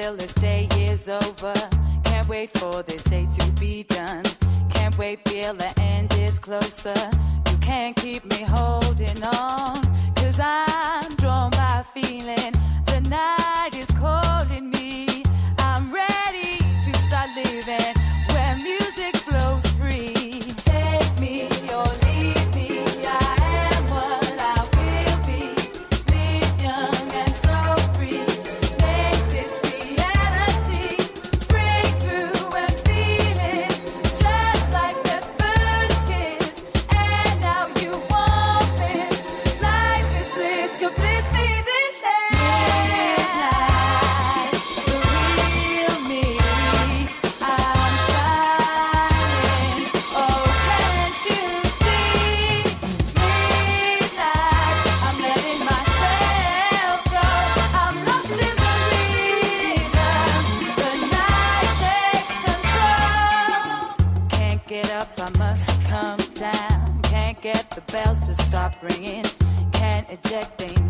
till this day is over. Can't wait for this day to be done. Can't wait feel the end is closer. You can't keep me holding on. Cause I'm drawn by feeling. The night is calling me. bringing. Can't eject, they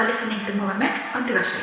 Are listening to Movamex. On Tigash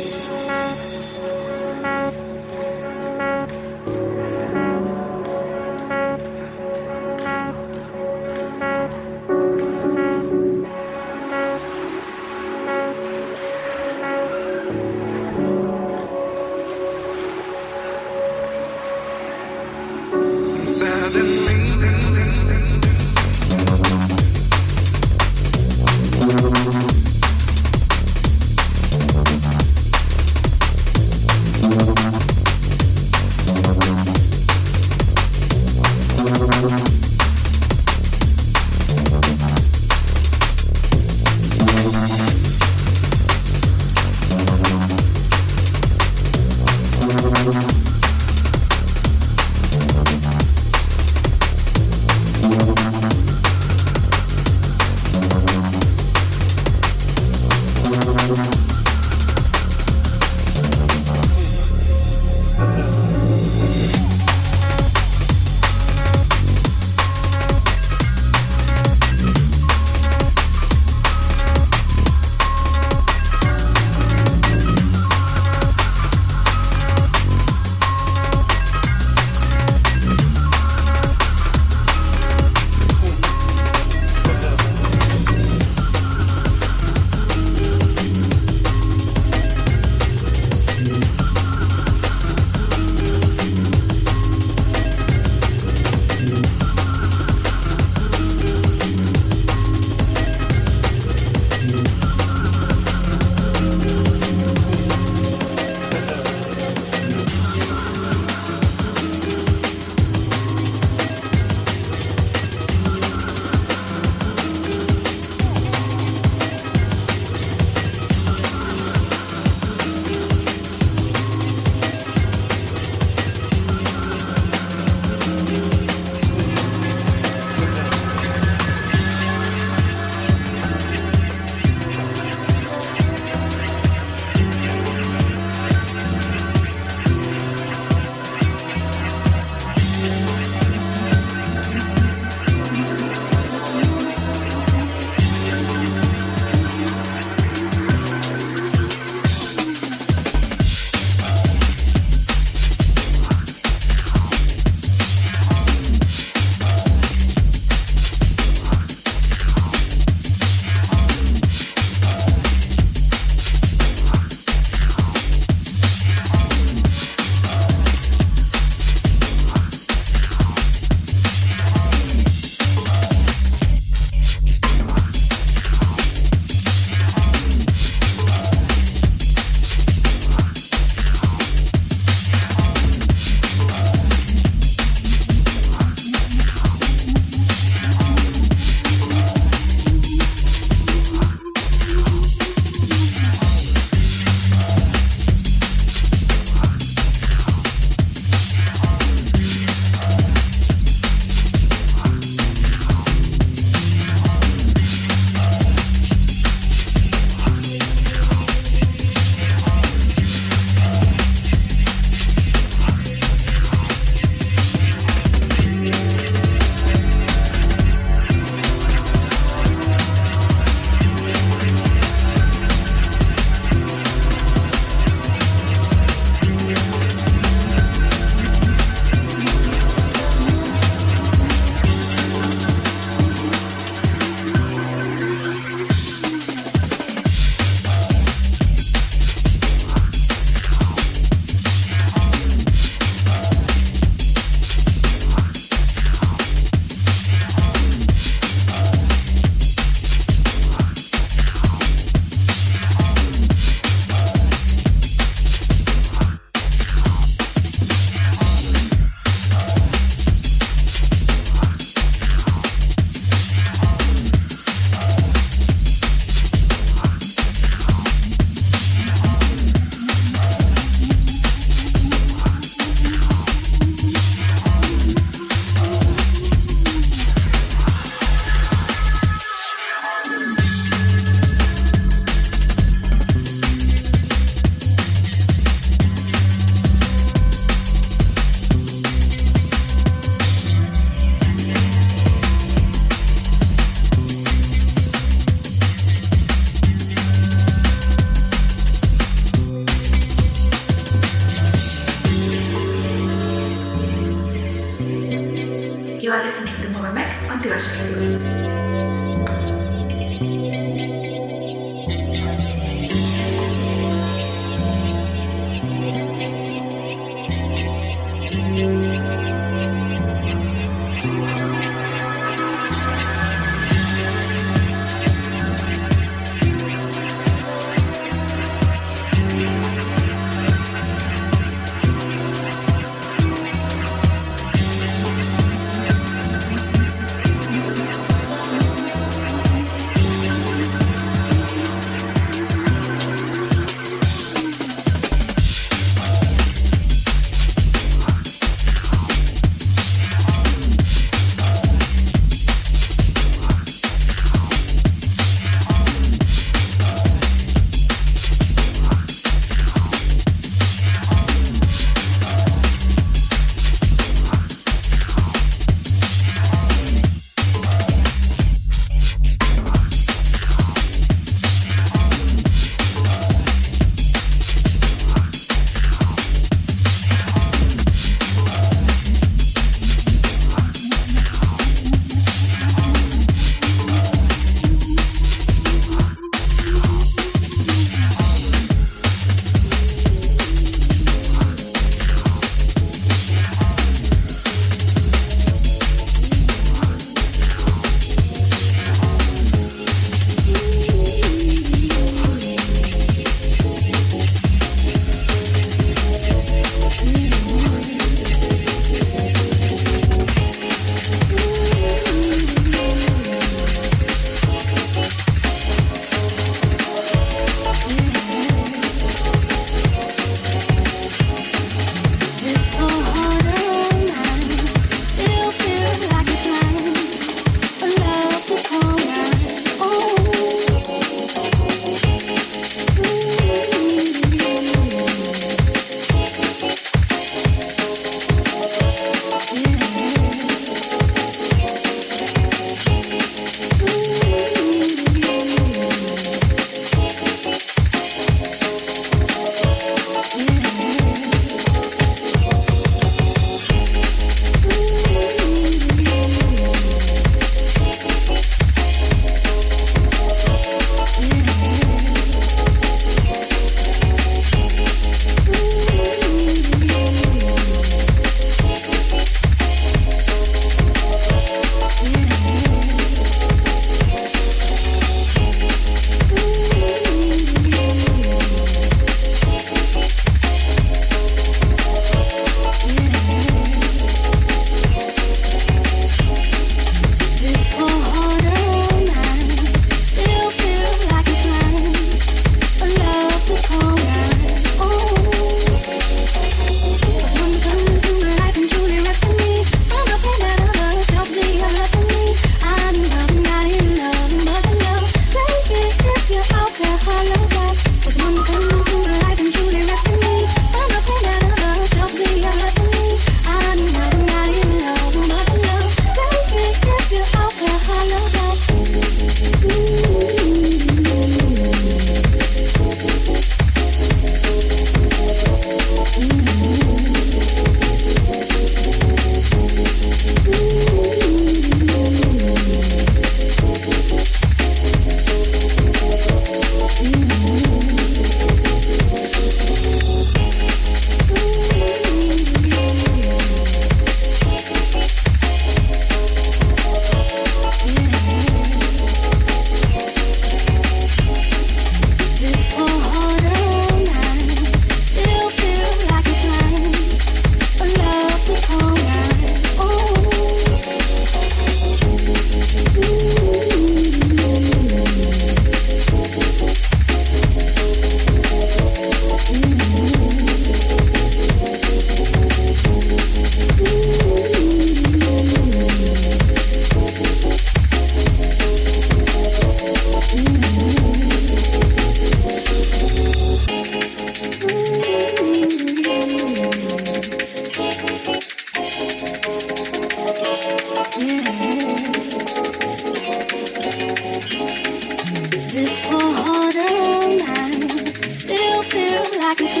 to calm down.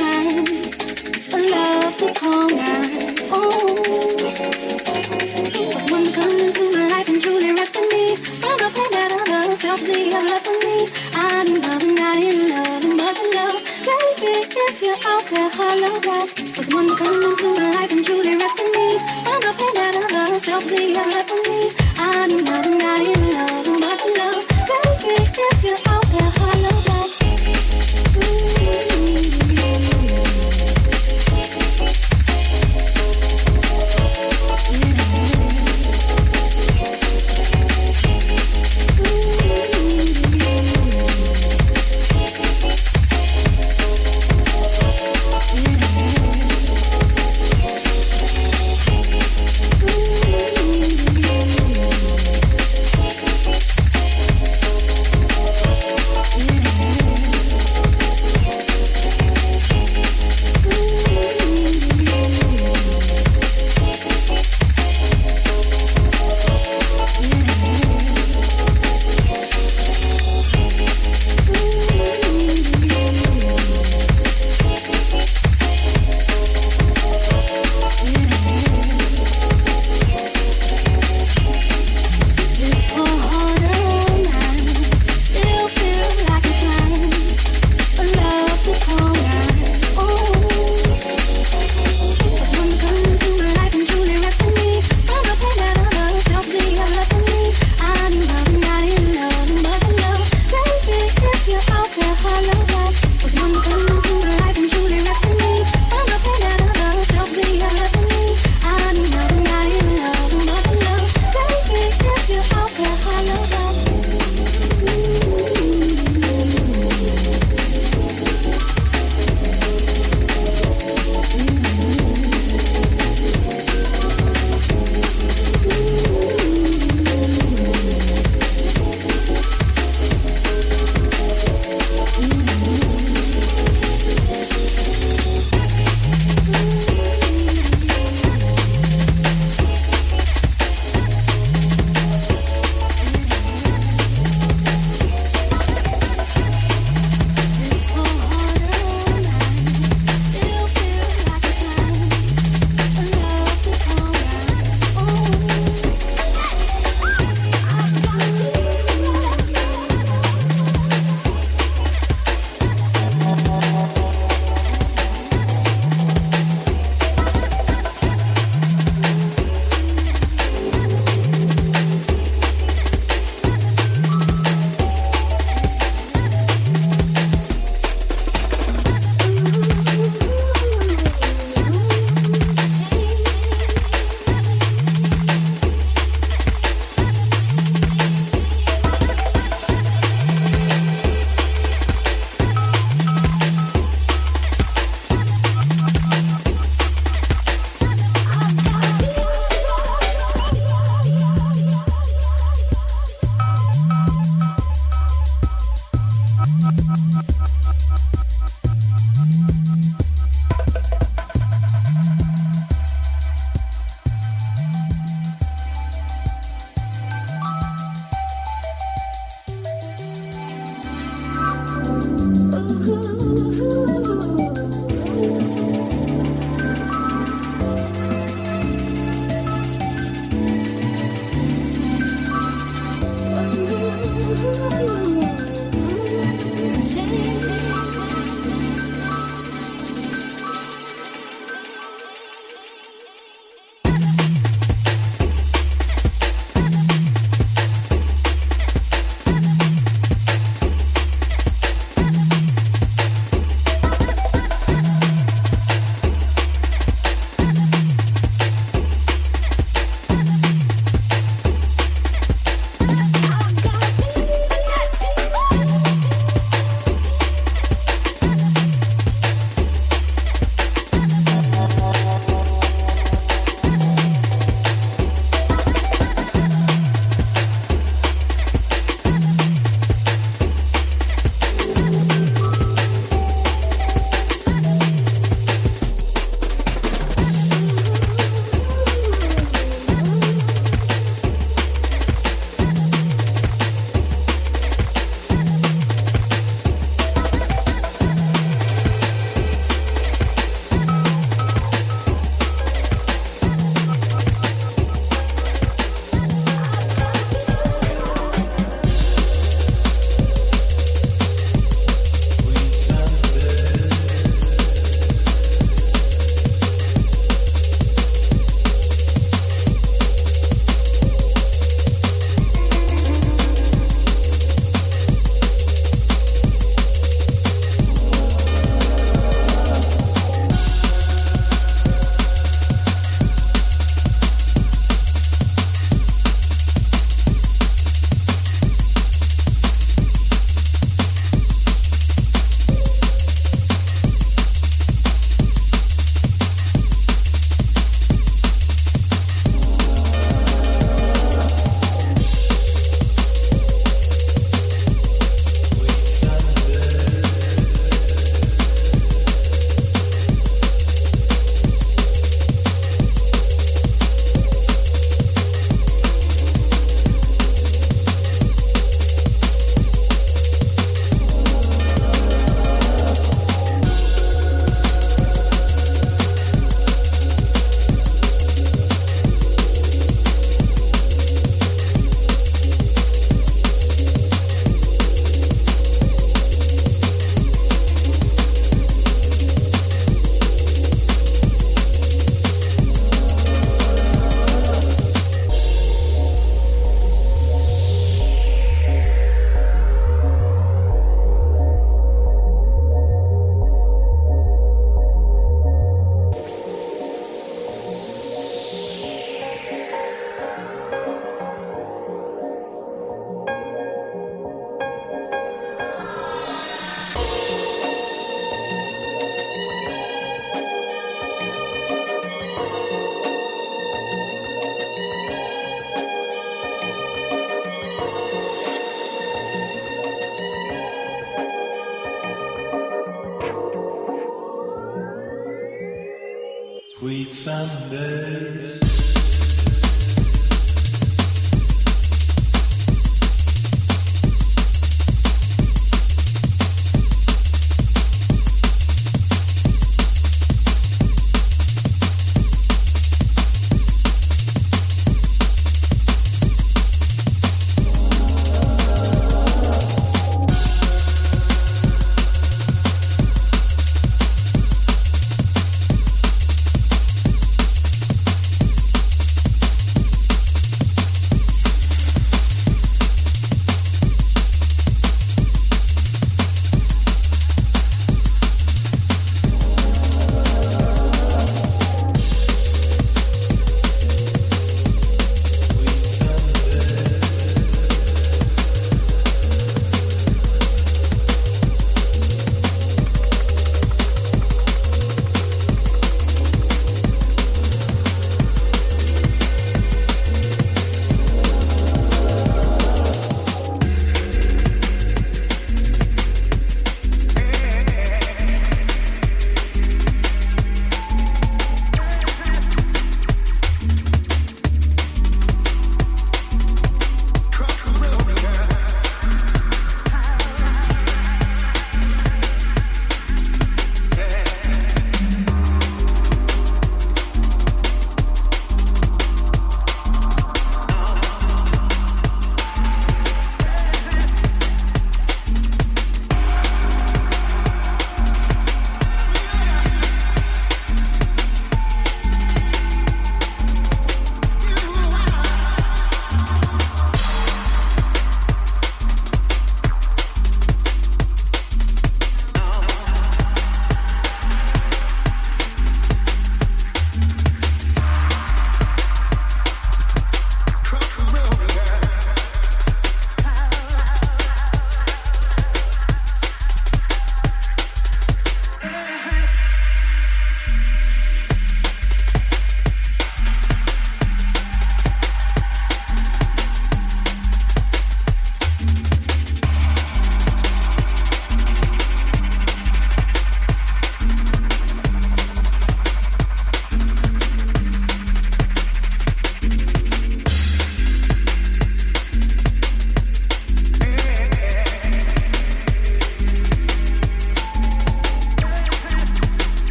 Sweet Sundays.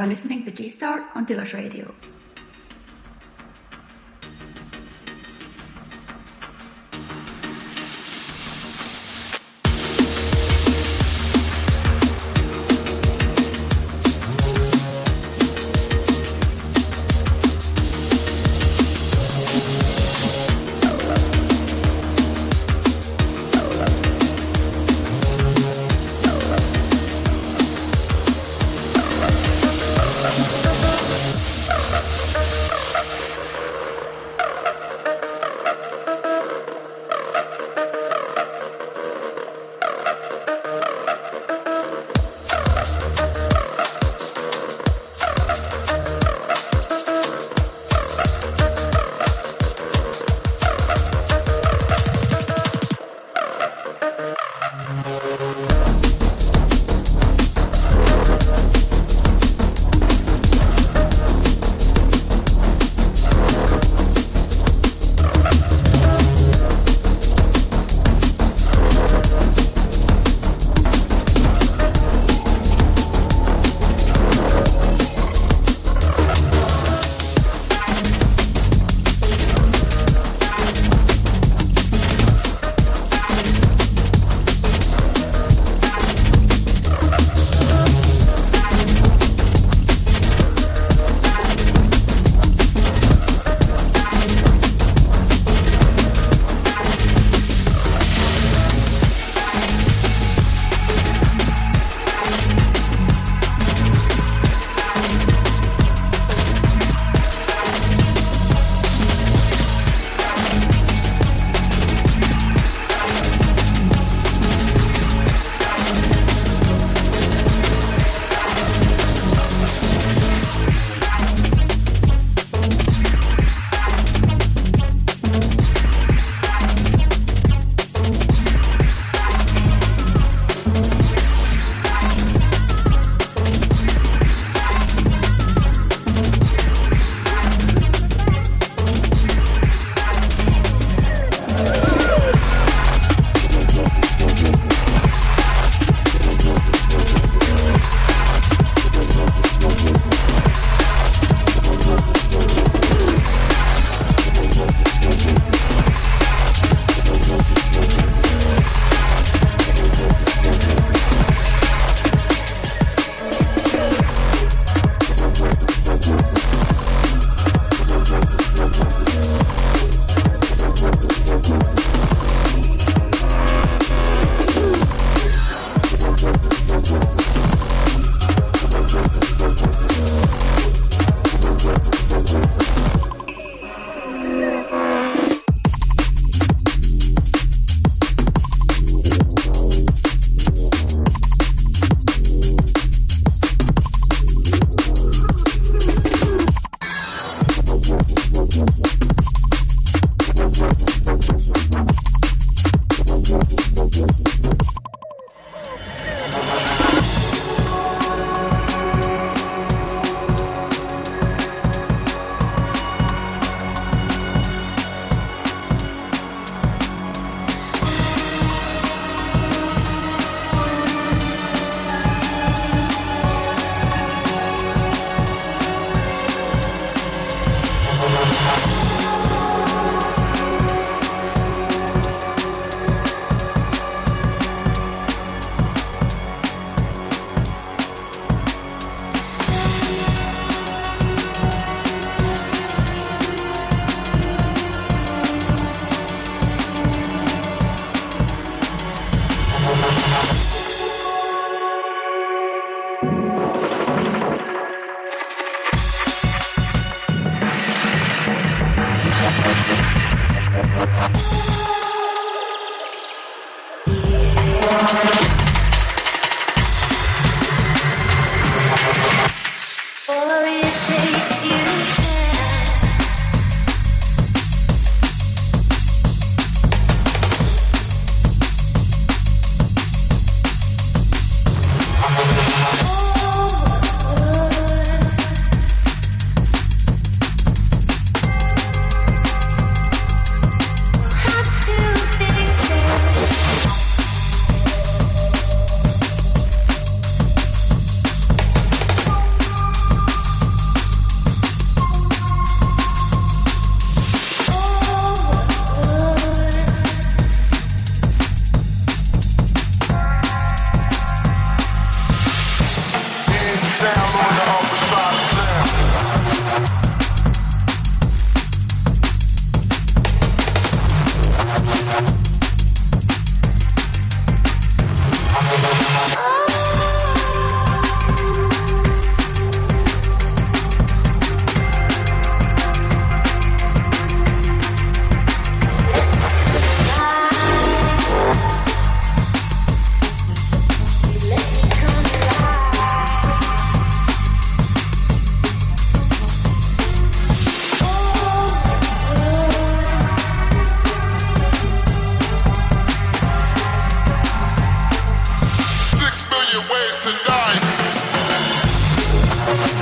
Are listening to G Star on Tilos Radio.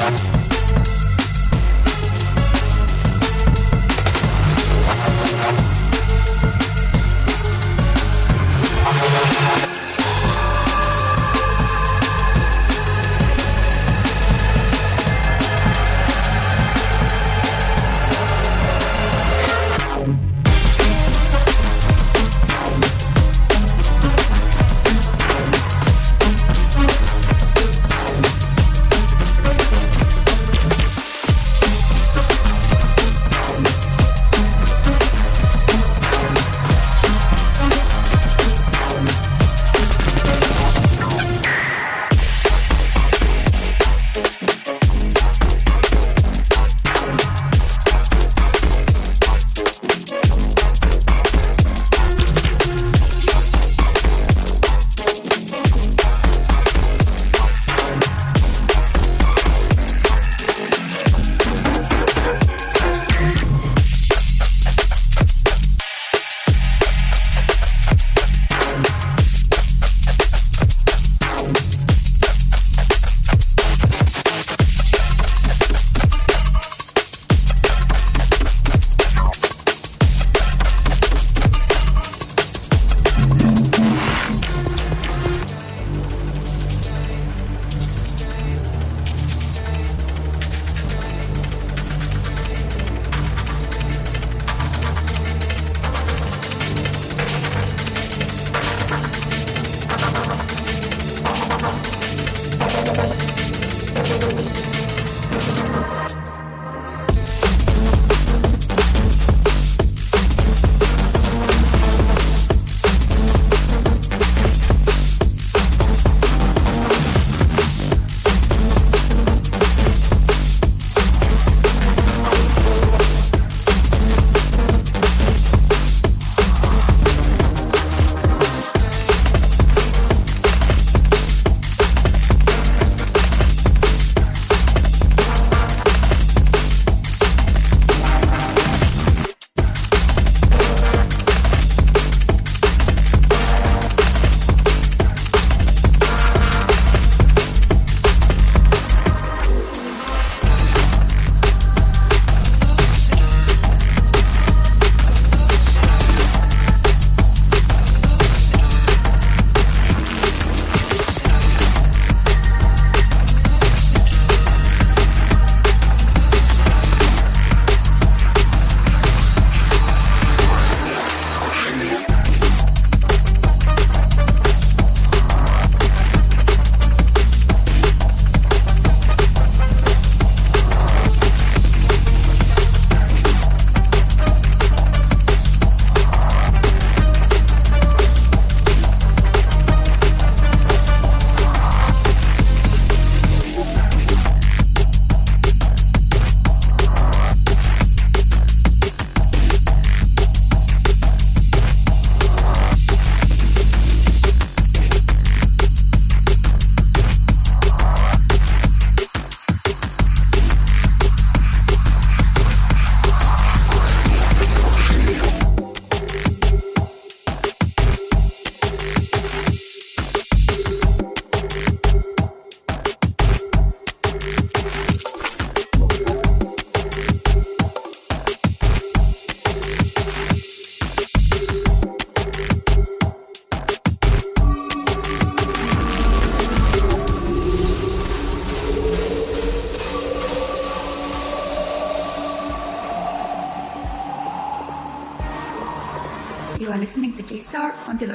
You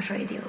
Radio.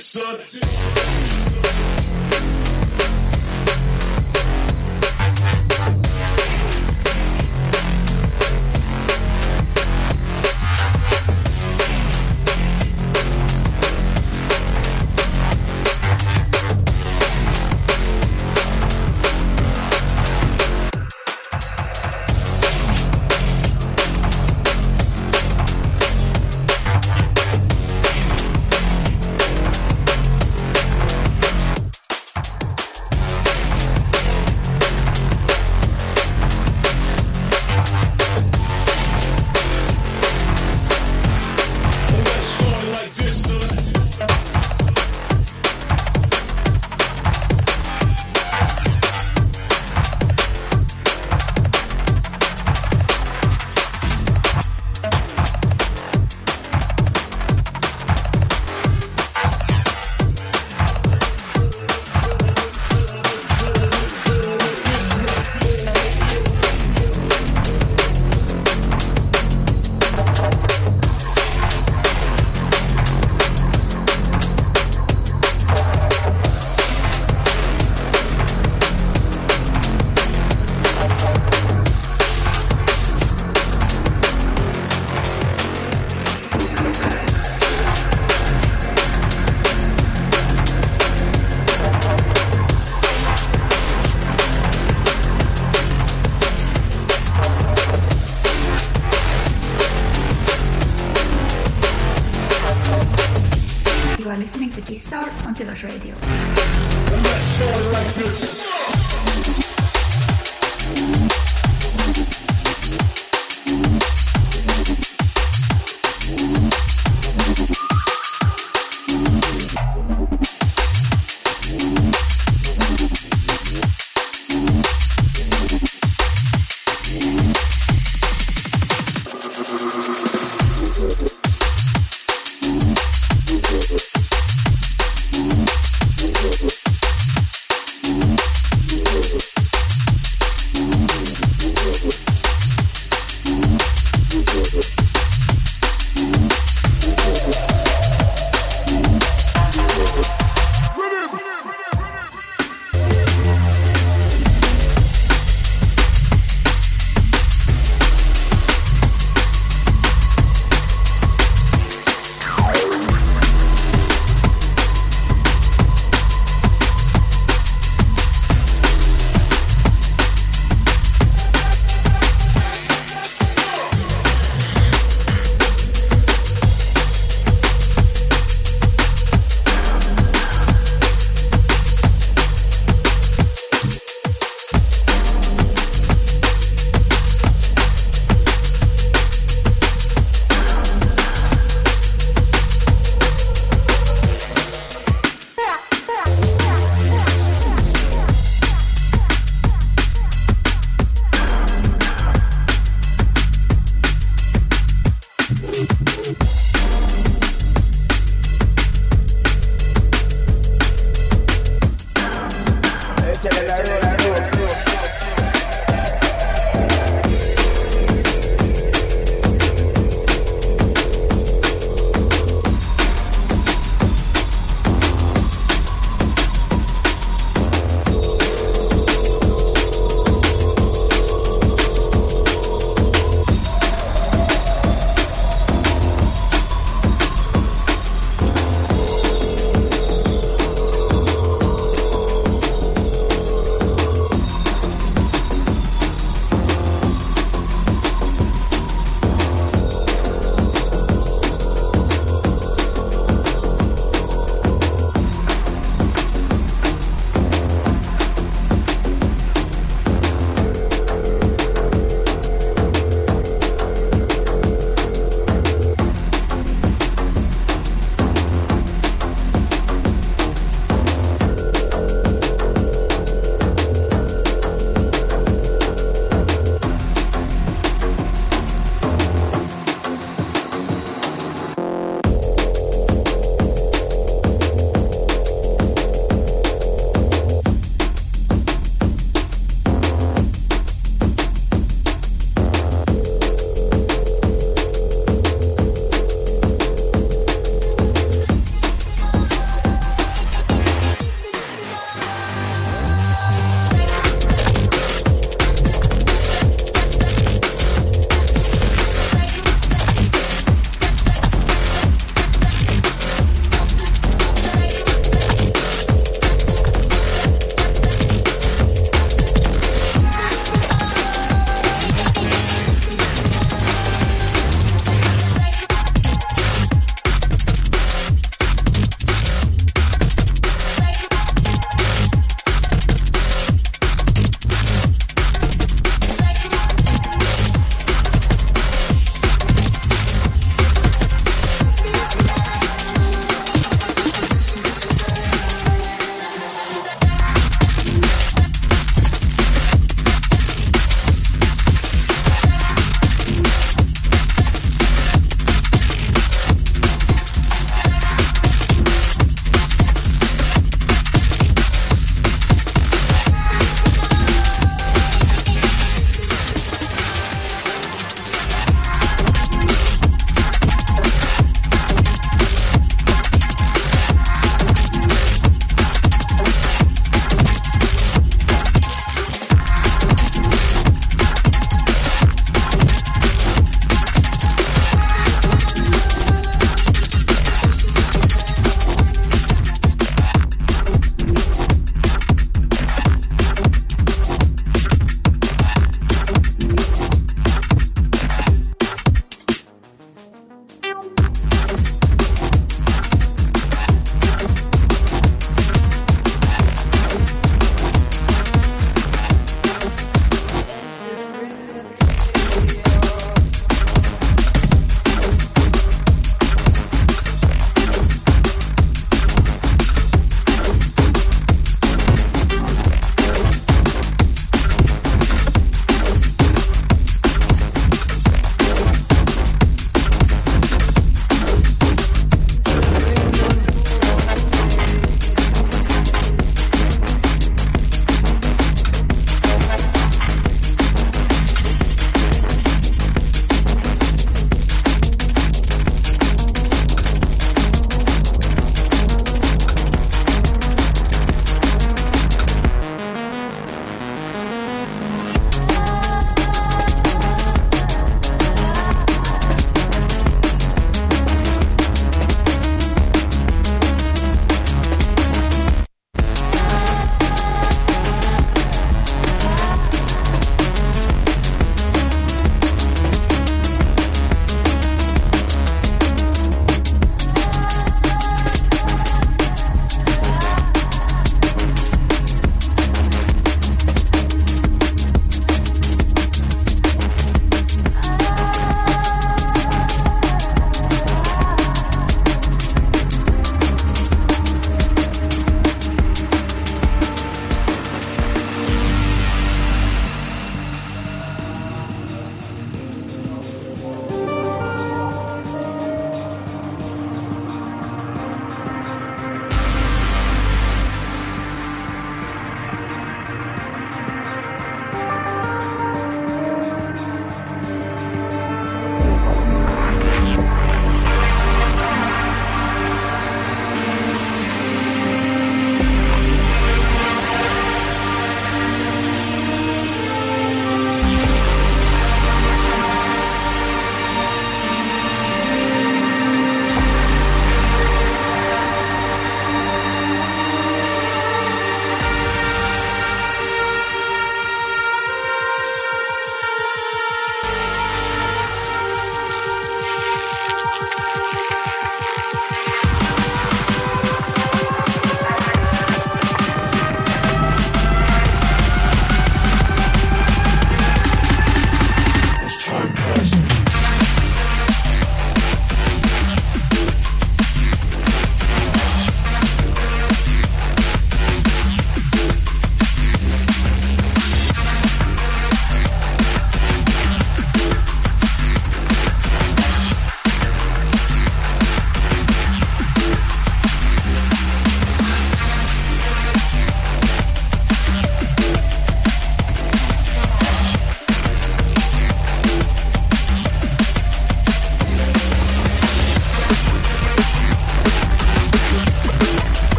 Son.